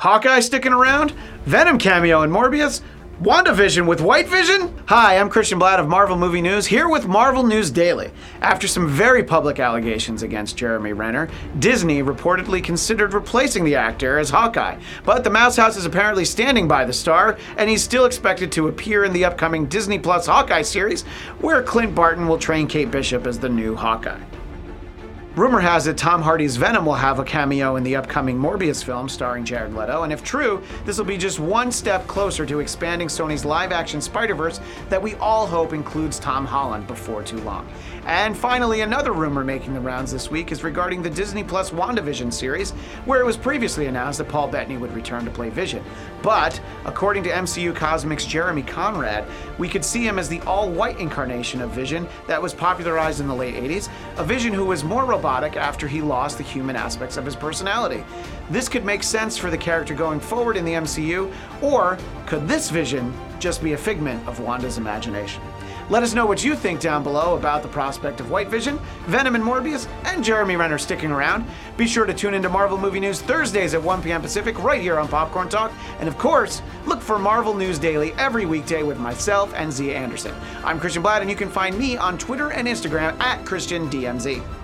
Hawkeye sticking around? Venom cameo in Morbius? WandaVision with White Vision? Hi, I'm Christian Bladt of Marvel Movie News, here with Marvel News Daily. After some very public allegations against Jeremy Renner, Disney reportedly considered replacing the actor as Hawkeye. But the Mouse House is apparently standing by the star, and he's still expected to appear in the upcoming Disney Plus Hawkeye series, where Clint Barton will train Kate Bishop as the new Hawkeye. Rumor has it Tom Hardy's Venom will have a cameo in the upcoming Morbius film starring Jared Leto, and if true, this will be just one step closer to expanding Sony's live action Spider Verse that we all hope includes Tom Holland before too long. And finally, another rumor making the rounds this week is regarding the Disney Plus WandaVision series, where it was previously announced that Paul Bettany would return to play Vision. But, according to MCU Cosmic's Jeremy Conrad, we could see him as the all white incarnation of Vision that was popularized in the late 80s, a Vision who was more robotic after he lost the human aspects of his personality. This could make sense for the character going forward in the MCU, or could this Vision just be a figment of Wanda's imagination? Let us know what you think down below about the prospect of White Vision, Venom and Morbius, and Jeremy Renner sticking around. Be sure to tune into Marvel Movie News Thursdays at 1 p.m. Pacific right here on Popcorn Talk. And of course, look for Marvel News Daily every weekday with myself and Zia Anderson. I'm Christian Bladt, and you can find me on Twitter and Instagram at ChristianDMZ.